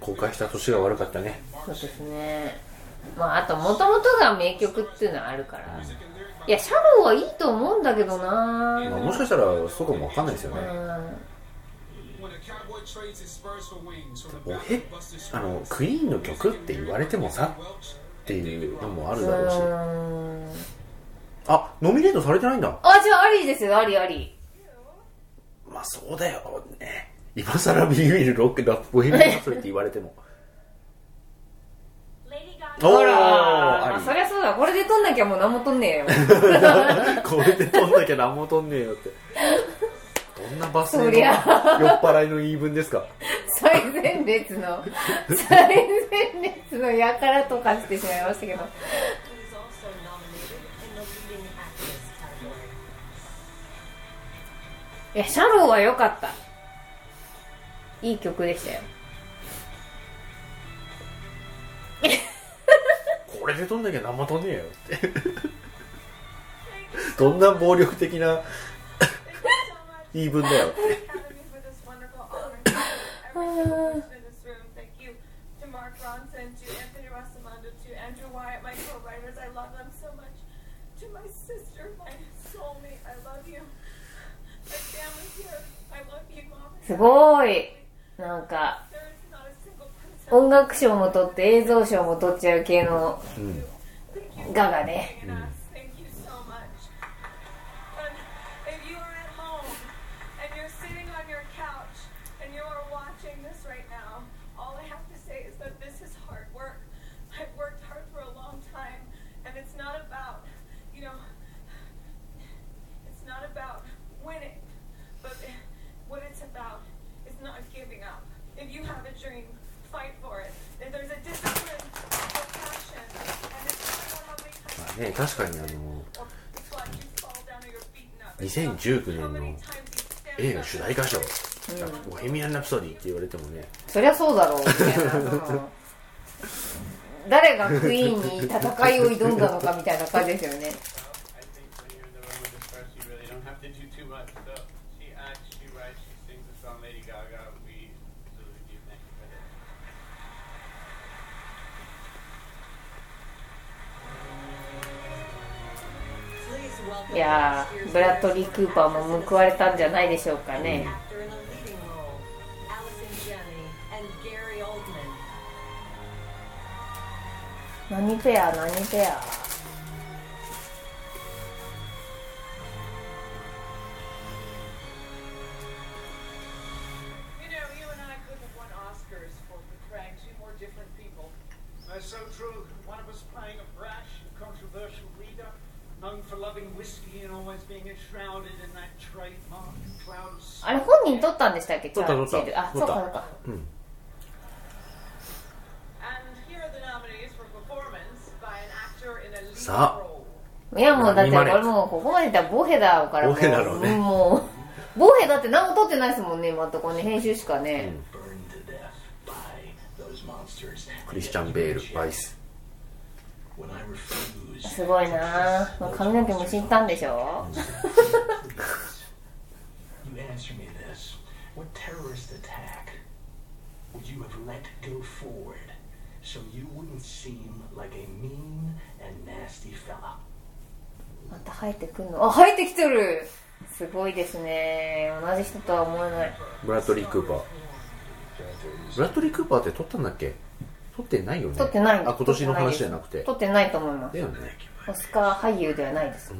公開した年が悪かったね。そうですね。まああともともとが名曲っていうのはあるから。いやシャローはいいと思うんだけどな。まあ、もしかしたらそうかもわかんないですよね。おへあのクイーンの曲って言われてもさっていうのもあるだろうし。うん。あノミネートされてないんだ。あじゃあありですよありあり。まあそうだよね今さらビビるロックだボヘミアン・ラプソディって言われても。お ほーら、あそりゃそうだ。これで撮んなきゃもう何も撮んねえよ。これで撮んなきゃ何も撮んねえよって。どんなバスの酔っ払いの言い分ですか？最前列の最前列のやからとかしてしまいましたけど.いやシャローは良かったいい曲でしたよ。これで撮んなきゃ何撮んねえよって。どんな暴力的な言い分だよって。すごいなんか、音楽賞も取って映像賞も取っちゃう系の、ガガね。ね確かにあの or flat you fall down or you're beaten up. 2019年の映画主題歌賞。ボヘミアン・ラプソディって言われてもね。そりゃそうだろうみたいなその誰がクイーンに戦いを挑んだのかみたいな感じですよねいやブラッドリー・クーパーも報われたんじゃないでしょうかね。何ペア何ペア？撮ったんでしたっけ撮った。撮ったチあ撮った。そうかそうか。And here are the nominees for performance by an actor in a leading さあ。role. いやもうだってこ何までれもうここまでいったらボヘだからもうボヘだろうね。んもうボヘだって何も撮ってないですもんね今のところね編集しかね、those monsters. クリスチャン・ベールバイス。When I refused, すごいな。ぁもう髪の毛も死んだんでしょ？What terrorist attack would you have let go forward so you wouldn't seem like a mean and nasty fella? また生えてくんの？あ 生えてきてる。すごいですね。同じ人とは思えない。ブラッドリー・クーパー。ブラッドリー・クーパーって撮ったんだっけ？撮ってないよね。撮ってないあ今年の話じゃなくて。撮ってない。と思います。だよね。オスカー俳優ではないです、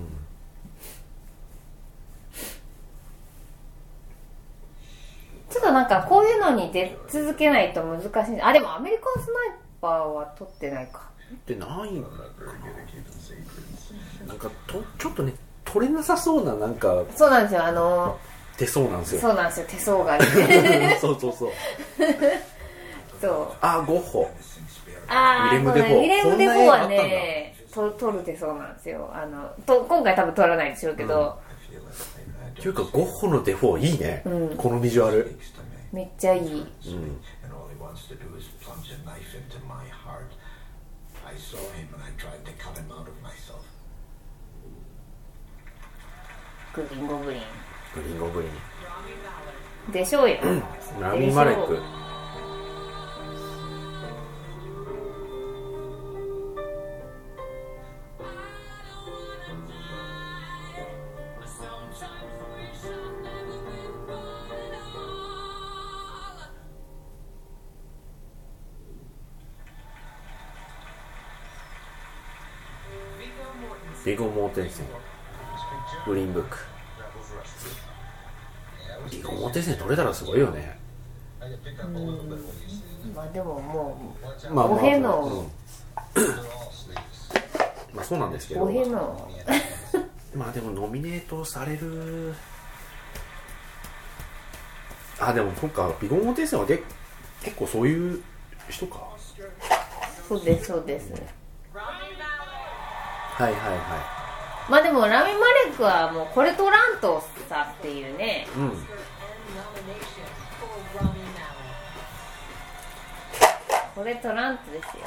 ちょっとなんかこういうのに出続けないと難しい。あでもアメリカンスナイパーは撮ってないか。撮ってないんかななんかとちょっとね撮れなさそうななんかそうなんですよ。あの手相なんですよ。そうなんですよ。手相がね。そうそうそう。そう。あゴッホ。ああウィレムデフォー。ウィレム・デフォーはねと撮る手相なんですよ。あのと今回多分撮らないでしょうけど、ていうかゴッホのデフォーいいね、このビジュアルめっちゃいい、グリン・ゴブリン。グリン・ゴブリン。でしょうよ。ラミ・マレック。ビゴ・モーテンセングリーンブック。ビゴ・モーテンセン取れたらすごいよね。まあでももまあおへの。うん。まあそうなんですけど。うおへの。まあでもノミネートされる。あでもそっか。ビゴン・テンセンはけ結構そういう人か。そうですそうです。はいはいはまあでもラミ・マレックはもうこれ取らんとさっていうね。いうん.これ取らんとですよ。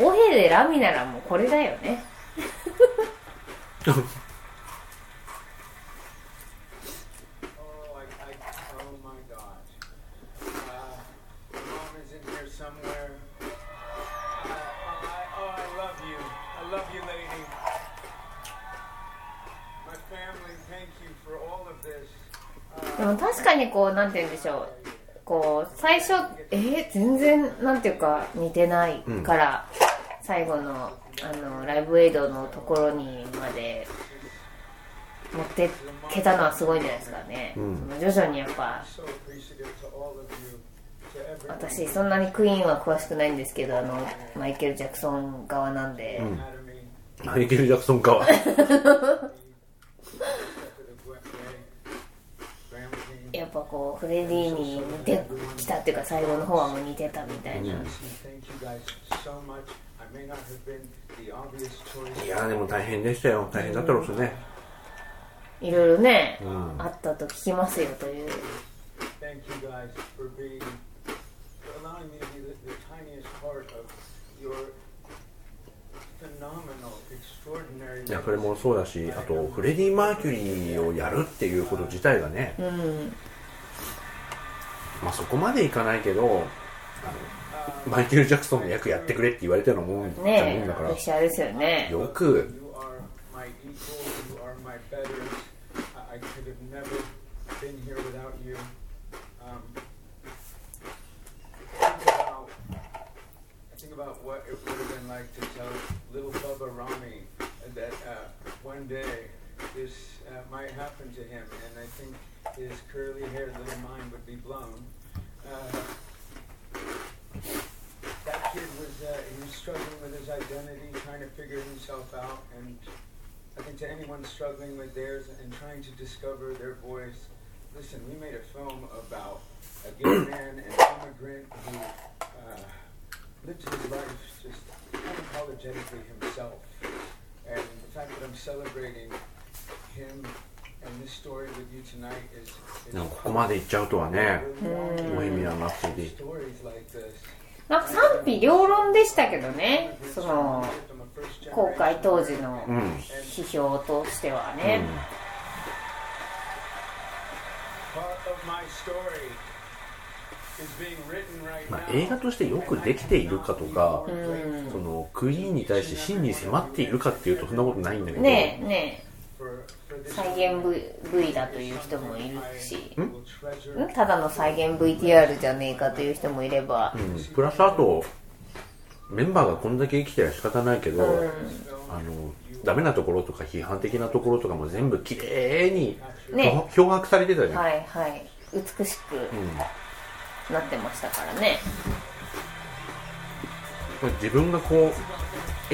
オヘでラミならもうこれだよね でも確かにこうなんて言うんでしょう。こう最初えー、全然なんていうか似てないから、最後のあのライブエイドのところにまで持ってけたのはすごいんじゃないですかね、ん。徐々にやっぱ.私そんなにクイーンは詳しくないんですけどあのマイケル・ジャクソン側なんで、Academy, マイケル・ジャクソンか executive way, Ramsey. やっこうフレディに似てきたっていうか最後の方はもう似てたみたいな、いやでも大変でしたよ。大変だったろうしね、いろいろね、あったと聞きますよという。いやこれもそうだしあとフレディ・マーキュリーをやるっていうこと自体がね、うん、まあ、そこまでいかないけどマイケル・ジャクソンの役やってくれって言われたのもんねえよ,、ね、よく Uh, that kid was uh, he was struggling with his identity, trying to figure himself out, and I think to anyone struggling with theirs and trying to discover their voice, listen, we made a film about a gay man, an immigrant who uh, lived his life just unapologetically himself, and the fact that I'm celebrating him and this story with you tonight is. is でもここまでいっちゃうとはねボヘミアン・ラプ.なんか賛否両論でしたけどね。その公開当時のうん。批評としてはね、まあ.映画としてよくできているかとか、そのクイーンに対して真に迫っているかっていうとそんなことないんだけど、ねえね再現 V, v だという人もいるし。ただの再現 VTR じゃねえかという人もいれば、うん。プラスあとメンバーがこんだけ生きてりゃ仕方ないけど、あのダメなところとか批判的なところとかも全部きれいにね。漂白されてたじゃん、はいはい。美しくなってましたからね、うん自分がこう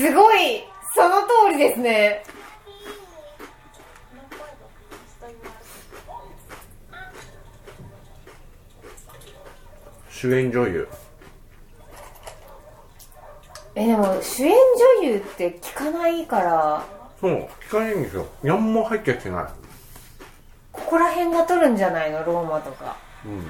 すごいその通りですね.主演女優。えでも主演女優って聞かないから。そう聞かないんですよ。何も入ってきてない。ここら辺が撮るんじゃないの？ローマとか。うん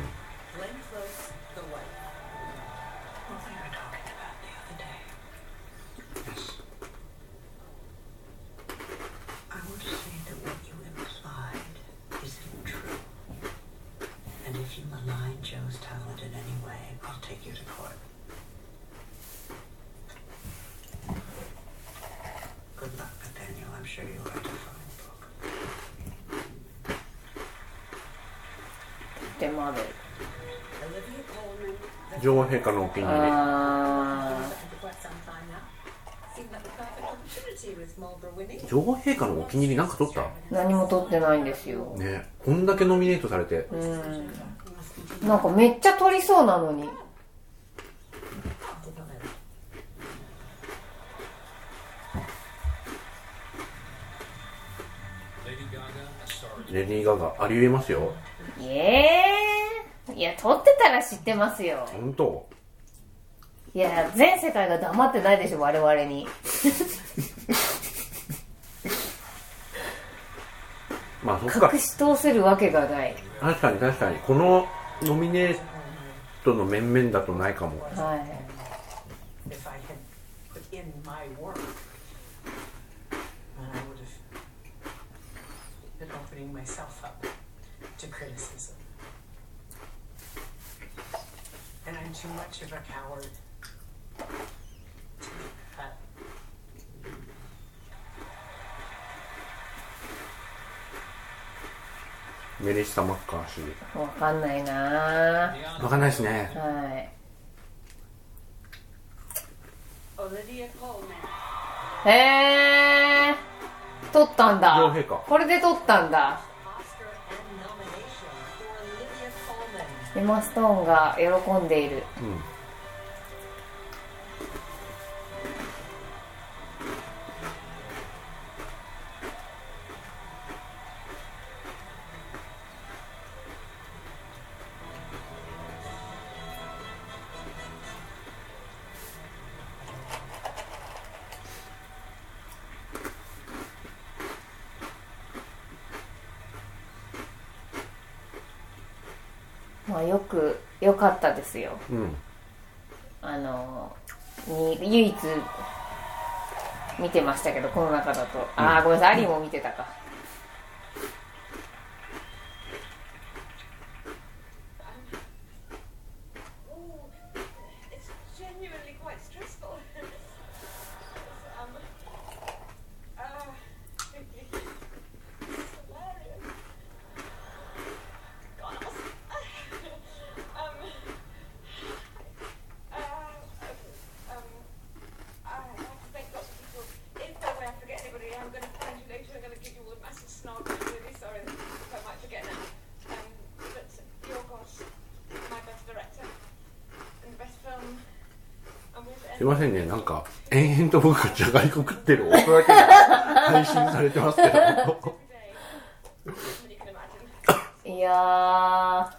女王陛下のお気に入り。女王陛下のお気に入りなか取った？何も取ってないんですよ。ね。こんだけノミネートされて。うなんかめっちゃ取りそうなのに。レディー・ガガ。ありえますよ。ええいや撮ってたら知ってますよ。本当？いや全世界が黙ってないでしょ我々に。まあそっか。隠し通せるわけがない。確かに確かに。このノミネートの面々だとないかも。はい。Myself up to criticism. And I'm too much of a coward to be cut. メリッサ・マッカーシーわかんないな。わかんないですね。はい。Olivia Colman. へえ撮ったんだ。これで撮ったんだエマ・ストーンが喜んでいる。うん。まあよくよかったですよ。うん。あのに唯一見てましたけどこの中だと。ああごめんなさい。アリーも見てたか Ooh, it's genuinely quite stressful. um, uh, it's hilarious. God, I was, um, uh, um, I have to thank lots of people. If there way I forget anybody, I'm going to find you later. I'm going to give you all a massive snog. I'm really sorry if I might forget now. Um, but you're God's my best director and the best film. And with すいませんねなんか延々と僕がじゃがりこ食ってる音だけが配信されてますけど。いや。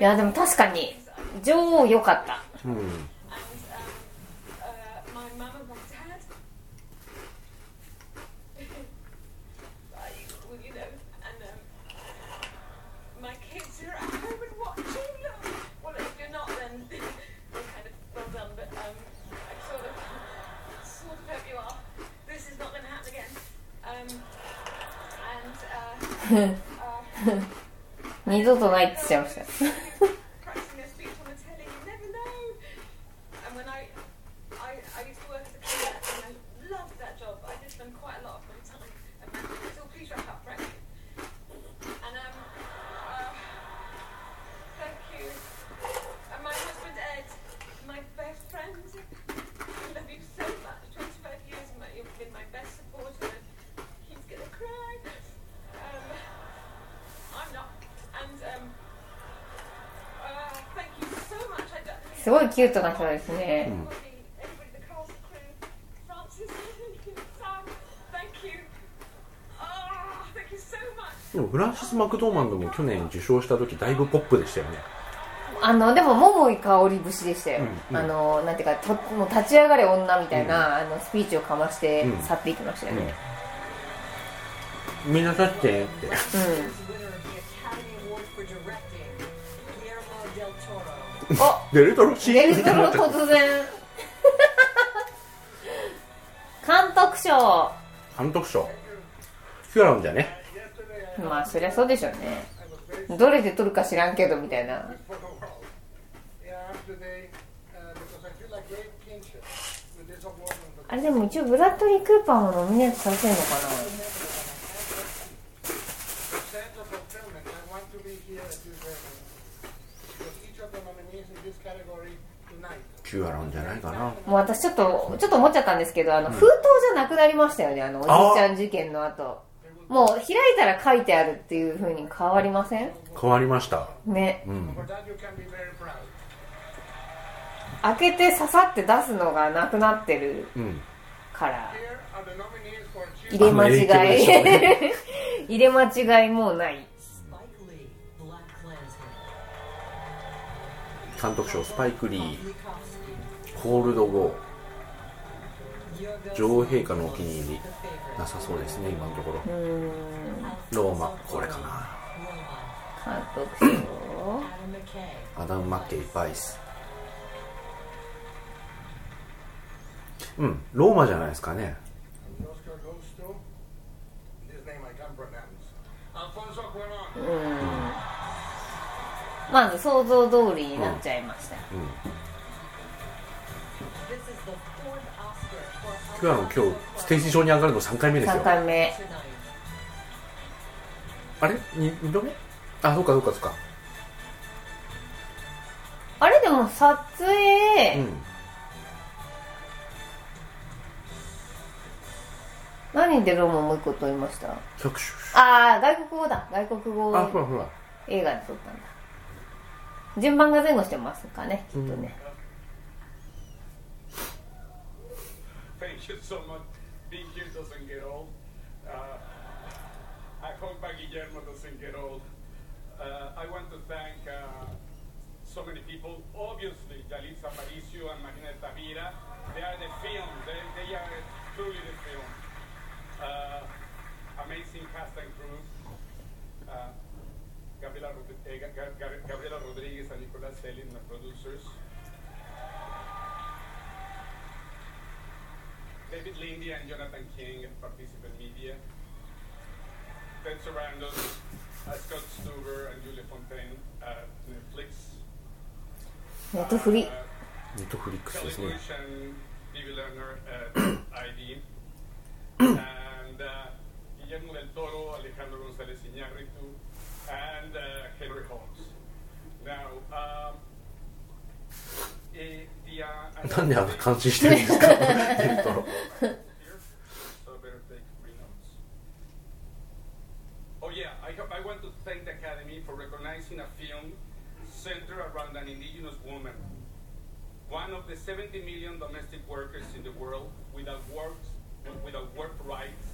いやでも確かに女王よかった、二度とないって言っちゃいましたキュートな人ですね. Oh, so much. でもフランシス・マクドーマンドも去年受賞した時だいぶポップでしたよね。あのでも桃井かおり節でしたよ、うん。うん。あのなんていうかともう立ち上がれ女みたいな、あのスピーチをかましてうん。去っていきましたよね、みん。な立ってって。うんおデルトロシデルトロ突然。監督賞。た監督賞。ヒュアロンじゃね。まあそりゃそうでしょうね。どれで撮るか知らんけどみたいな。uh, あれでも一応ブラッドリー・クーパーもノミネートされてるのか The 9あなんじゃないかな。もう私ちょっとちょっと思っちゃったんですけどあの、封筒じゃなくなりましたよねあのおじいちゃん事件の後。もう開いたら書いてあるっていうふうに変わりません？変わりました。ね、うん、開けて刺さって出すのがなくなってるから、うん、入れ間違い、ね、入れ間違いもうない。監督賞スパイク・リー。ホールドゴー。女王陛下のお気に入りなさそうですね今のところ。ローマこれかな。アダム・マッケイ・バイス。うんローマじゃないですかね。うん、まず想像通りになっちゃいました、ううん。ヒュアロン今日ステージ上に上がるの3回目です3よ回目.あれ？2, 度目？あそうかそうかそうか。あれでも撮影、うん。何でローマもう一個撮りました？ああ外国語だ。外国語あほらほら。映画で撮ったんだ。順番が前後してますかねきっとね、Thank you so much. Being here doesn't get old. Uh, I hope Guillermo doesn't get old. Uh, I want to thank uh, so many people. Obviously, Yalitza Aparicio and Marina Tavira. They are the film. They, they are truly the film. Uh, amazing cast and crew. Uh, Gabriela, Rod- eh, Ga- Ga- Ga- Gabriela Rodriguez and Nicolas Selin, the producers. David Lindy and Jonathan King at Participant Media. Ted Sarandos, uh, Scott Stuber and Julia Fontaine at Netflix. ネットフリ Uh, ネットフリックス Kelly ですね Bush and Vivi Lerner at ID. and uh, Guillermo del Toro, Alejandro González Iñárritu, and uh, Henry Holmes. なんであんな感心してるんですかデルトロ here, so I better take three notes. Oh yeah, I, ho- I want to thank the Academy for recognizing a film centered around an indigenous woman, one of the 70 million domestic workers in the world without works, without work rights,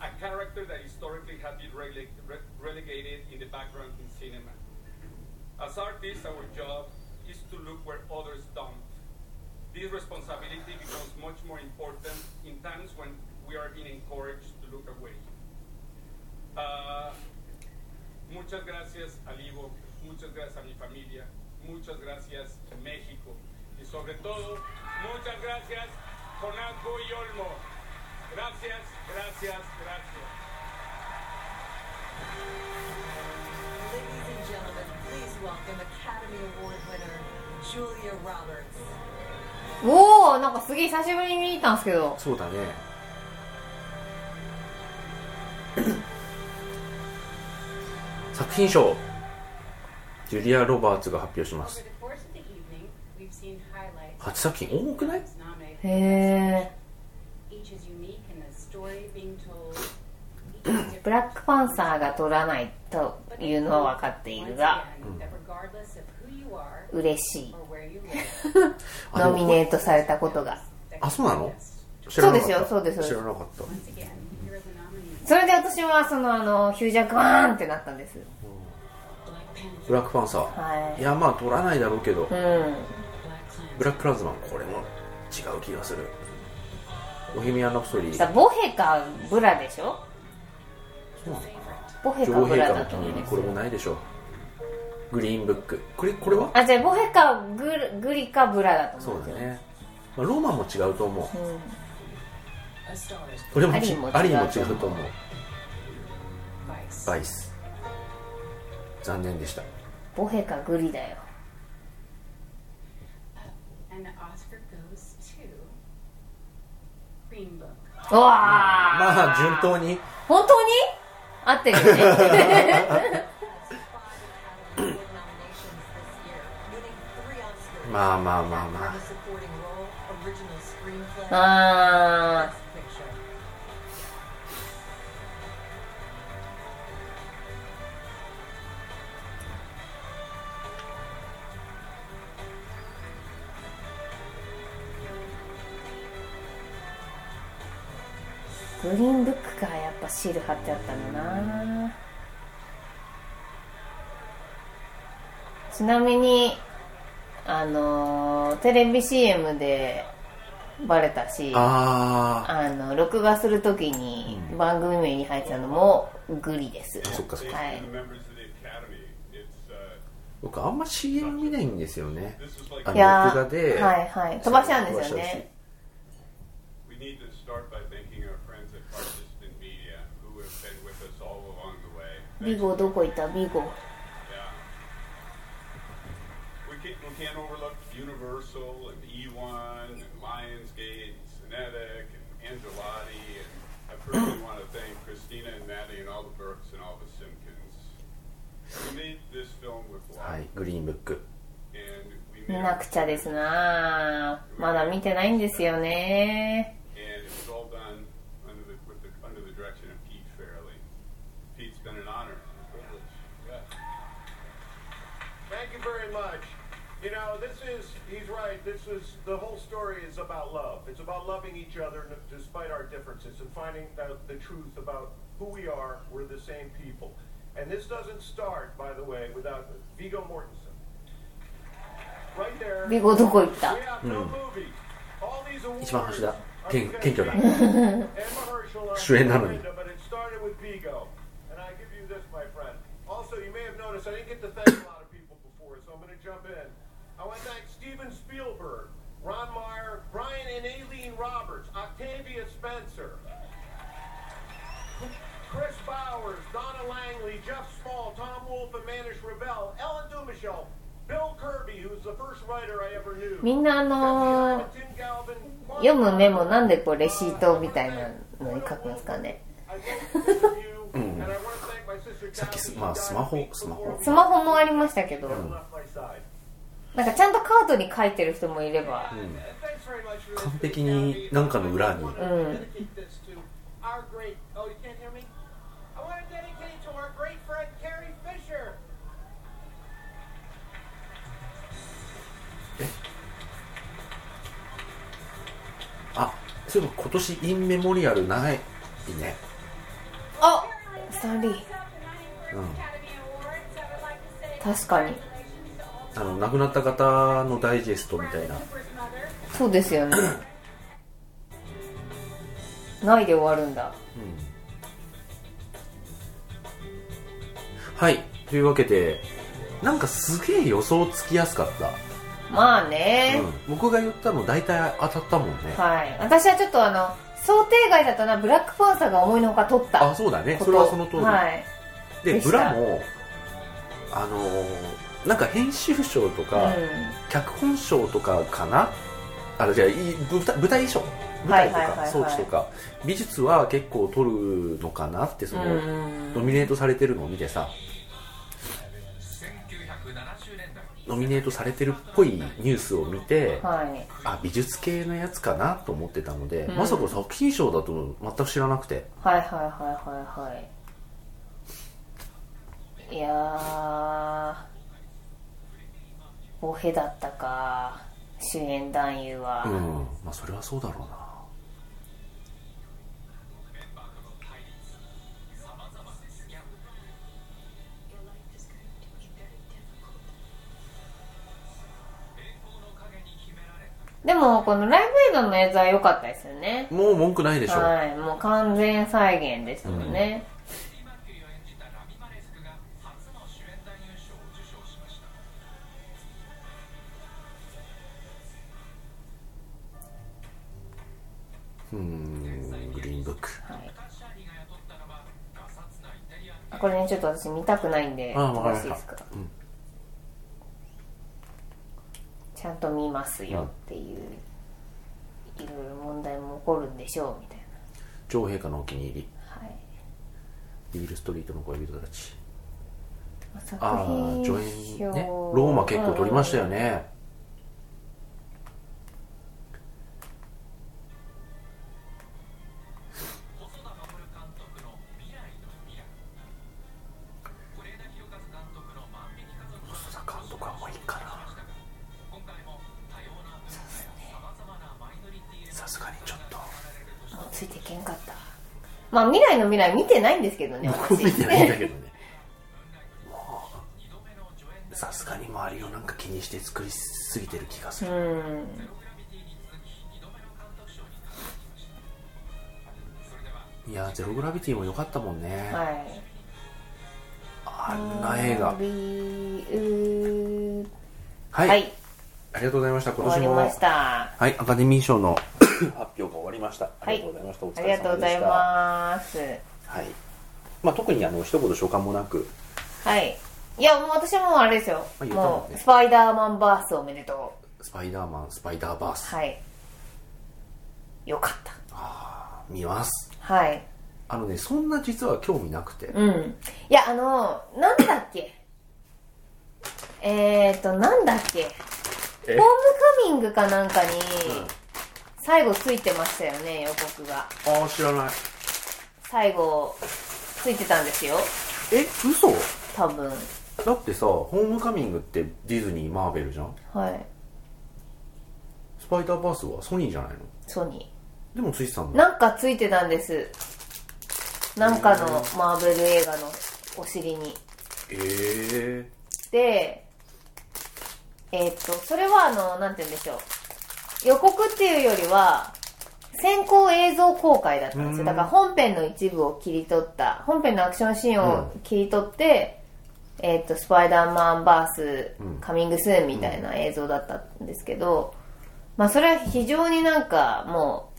a character that historically had been rele- re- relegated in the background in cinema. As artists, our job being encouraged to look away. Ah, muchas gracias al Ivo, muchas gracias a mi familia, muchas gracias México y sobre todo muchas gracias Conazgo y Olmo. Gracias, gracias, gracias. Ladies and gentlemen, please welcome Academy Award winner Julia Roberts. おおなんかすげえ久しぶりに見に行ったんですけどそうだね 品賞ジュリア・ロバーツが発表します。初作品多くない？ブラックパンサーが取らないというのは分かっているが、うん、嬉しい。ノミネートされたことが。あ,そうなの？そうですよそうですそ知らなかった。それで私はそのあのヒュージャックマンってなったんです。ブラックパンサー、はい。いやまあ取らないだろうけど、うん。ブラックプラズマンこれも違う気がする。ボヘミアン・ラプソディ。さボヘかブラでしょ？そうなのかボヘかブラだと思いますにこれもないでしょグリーンブック。これこれは？あじゃあボヘかグルグリかブラだと思ですよ。そううんだね、まあ、ローマンも違うと思う。うんこれもありにも違うと思う。バイス。残念でした。あヘかグリだよ。わあ、うん、まあ順当に。本当に？合ってるね。まあまあまあまあ。まあグリーンブックかやっぱシール貼ってあったんだな。ちなみにあのーテレビ CM でバレたしああの録画するときに番組名に入ってたのもグリです、あそっかそっか。はい。uh, 僕あんま CM 見ないんですよね。あのいや録画ではいはい。飛ばしちゃうんですよねビゴどこ行った？ビゴ。はい、グリーンブック。見なくちゃですなまだ見てないんですよね。very much. You know, this is, he's right, this is, the whole story is about love. It's about loving each other n- despite our differences and finding out the truth about who we are. We're the same people. And this doesn't start, by the way, without Vigo Mortensen. Right there. ビゴどこ行った We have no movie. All these awards 一番端だ are 謙 because 謙虚だ Emma Herschel are 主演なのに jump in. I want to thank Steven Spielberg, Ron Meyer, Brian and Aileen Roberts, Octavia Spencer, Chris Bowers, Donna Langley, Jeff Small, Tom Wolfe, and Manish Ravel, Ellen Dumichel, Bill Kirby, who's the first writer I ever knew. みんなあのー読むメモなんでこうレシートみたいなのに書くんですかね I love さっきス,、まあ、スマホスマホ。スマホもありましたけど、なんかちゃんとカードに書いてる人もいれば、完璧に何かの裏に、うん、あそういえば今年インメモリアルないいね。あスタンリー。確かに。あの亡くなった方のダイジェストみたいな。そうですよね。ないで終わるんだ。はい。というわけでなんかすげえ予想つきやすかった、まあね、うん、僕が言ったの大体当たったもんね、はい。私はちょっとあの想定外だったな。ブラックパンサーが思いのほか取ったあそうだね。それはその通り、はいででした。ブラもあのーなんか編集賞とか、うん。脚本賞とかかな？あのじゃあい舞台舞台衣装？舞台とかはいはい。はいはい装置とか。美術は結構取るのかなってその、うん。ノミネートされてるのを見てさ。ノミネートされてるっぽいニュースを見て、はい。あ美術系のやつかなと思ってたので、うん。まさか作品賞だと全く知らなくて。はいはいはいはいはいいやーボヘだったか。主演男優は、うんまあそれはそうだろうな。でもこのライブエイドの映像は良かったですよね。もう文句ないでしょ、はいもう完全再現ですもんね、うんグリーンブック。はい。あこれねちょっと私見たくないんであわかりました。よろしいですか、うん。ちゃんと見ますよっていう、いろいろ問題も起こるんでしょうみたい女王陛下のお気に入り。なはい。ビールストリートの恋人たち。作ああ品助演賞ねローマ結構取りましたよね、ないんですけどね僕も見てないんだけどね。さすがに周りをなんか気にして作りすぎてる気がする、うんいやゼログラビティも良かったもんね、はいあんな映画。はい、はい。ありがとうございました。今終わり年もました。はいアカデミー賞の発表が終わりました。ありがとうございました、おあ疲れりがとうございますはい。まあ、特にあの一言所感もなく。はい。いやもう私はもうあれですよ、あ言ったもんね。もうスパイダーマンバースおめでとスパイダーマンスパイダーバース、うはい。よかった。見ます。はい。あのねそんな実は興味なくて、うん。いやあの なんだっけ？えーとなんだっけ？ホーえムカミングかなんかに最後ついてましたよね予告が。ああ知らない最後ついてたんですよ。え嘘？多分。だってさホームカミングってディズニーマーベルじゃん？はい。スパイダーバースはソニーじゃないの？ソニでもついてたんーだ。なんかついてたんです。なんかのマーベル映画のお尻に。ええでえーっとそれはあのなんて言うんでしょう。予告っていうよりは先行映像公開だったんですよ。だから本編の一部を切り取った本編のアクションシーンを切り取って、えーっとスパイダーマンバースうん。カミングスーンみたいな映像だったんですけど、まあそれは非常になんかもう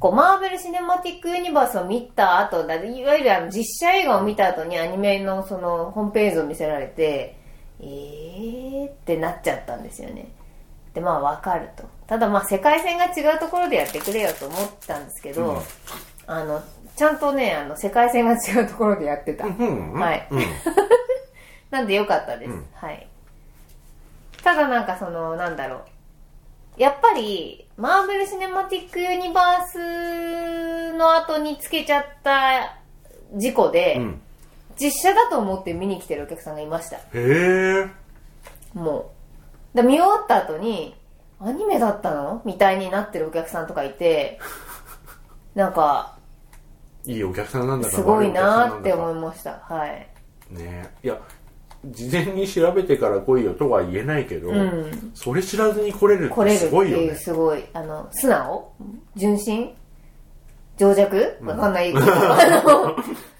こう、マーベル・シネマティック・ユニバースを見た後だ、いわゆるあの実写映画を見た後にアニメのそのホームページを見せられて、えーってなっちゃったんですよね。で、まあわかると。ただまあ世界線が違うところでやってくれよと思ったんですけど、うんあの、ちゃんとね、あの、世界線が違うところでやってた。んはい。うん なんでよかったです。うんはい。ただなんかその、なんだろう。やっぱり、マーベル・シネマティック・ユニバースの後につけちゃった事故で、うん実写だと思って見に来てるお客さんがいました。へえもう。で見終わった後に、アニメだったの？みたいになってるお客さんとかいて、なんか、いいお客さんなんだかすごいなーって思いました。はい。ねいや事前に調べてから来いよとは言えないけど、うんそれ知らずに来れるって来れるっていうすごいよねすごい、あの、素直？純真？情弱？うんわかんないけど、あの、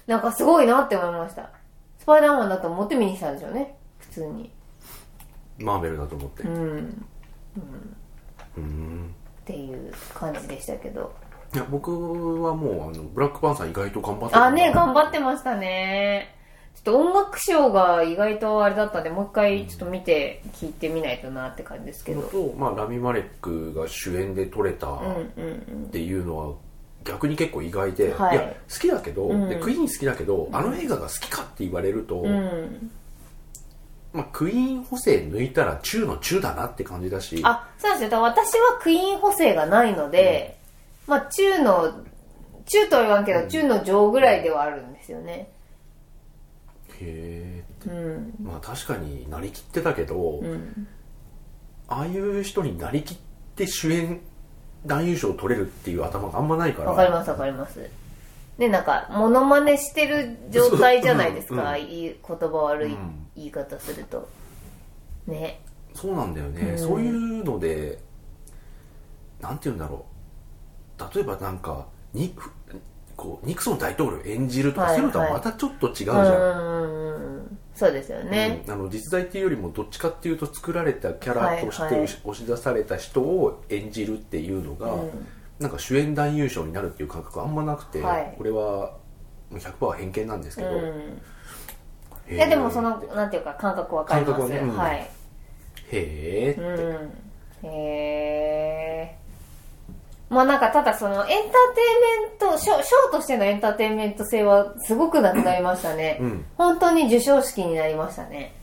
なんかすごいなって思いました。スパイダーマンだと思って見に来たんでしょうね。普通に。マーベルだと思って。うん。うん。うん。っていう感じでしたけど。いや僕はもうあのブラックパンサー意外と頑張ってあ、ね、頑張ってましたね。ちょっと音楽賞が意外とあれだったんでもう一回ちょっと見て聞いてみないとなって感じですけど、と、まあ、ラミ・マレックが主演で撮れたっうんうん。ていうのは逆に結構意外で、はい。や好きだけど、うん。でクイーン好きだけどあの映画が好きかって言われると、うんうんまあ、クイーン補正抜いたら中の中だなって感じだし。あそうなんですよ。だから私はクイーン補正がないので、まあ中の中とは言わんけど、中の上ぐらいではあるんですよね。へえうん。まあ確かになりきってたけど、うん。ああいう人になりきって主演男優賞を取れるっていう頭があんまないから。わかりますわかります。でなんかモノマネしてる状態じゃないですか、そうう。ん。いい言葉悪いうん言い方すると。ね。そうなんだよね、うん。そういうのでなんて言うんだろう。例えばなんかニこうニクソン大統領演じるとか、はいそういうのとはまたちょっと違うじゃん、うんそうですよね、うん。あの実在っていうよりもどっちかっていうと作られたキャラとしてはい。はい押し出された人を演じるっていうのが、うん。なんか主演男優賞になるっていう感覚あんまなくて、はい。これは100%偏見なんですけど、うんいやでもそのなんていうか感覚わかりますねうん。はい。へえうん。へえまあなんかただそのエンターテインメントショショーとしてのエンターテインメント性はすごくなくなりましたね、うん。本当に授賞式になりましたね。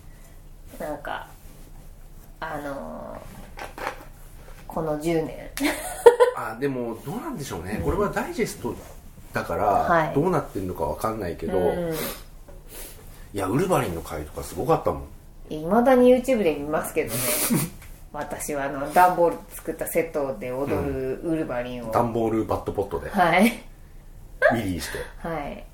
なんかあのーこの10年。あでもどうなんでしょうね、これはダイジェストだから、はい。どうなってるのかわかんないけど、うんいやウルヴァリンの回とかすごかったもん。いまだに YouTube で見ますけどね。私はあの段ボール作ったセットで踊るウルヴァリンを、段ボールバットポットで。はい。リリーして。はい。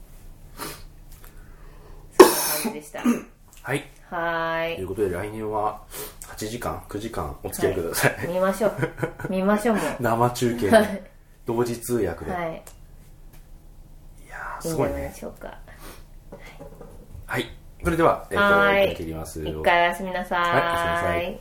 そんな感じでした。はい。はーい。ということで来年は8時間9時間お付き合いください、見ましょう。見ましょうもう。生中継はい。で同時通訳で、い、はい。やーいいんじゃないすごいねでしょうか。はいそれでは、えっとはーい。切ります一回おやすみなさーはいおやすみなさい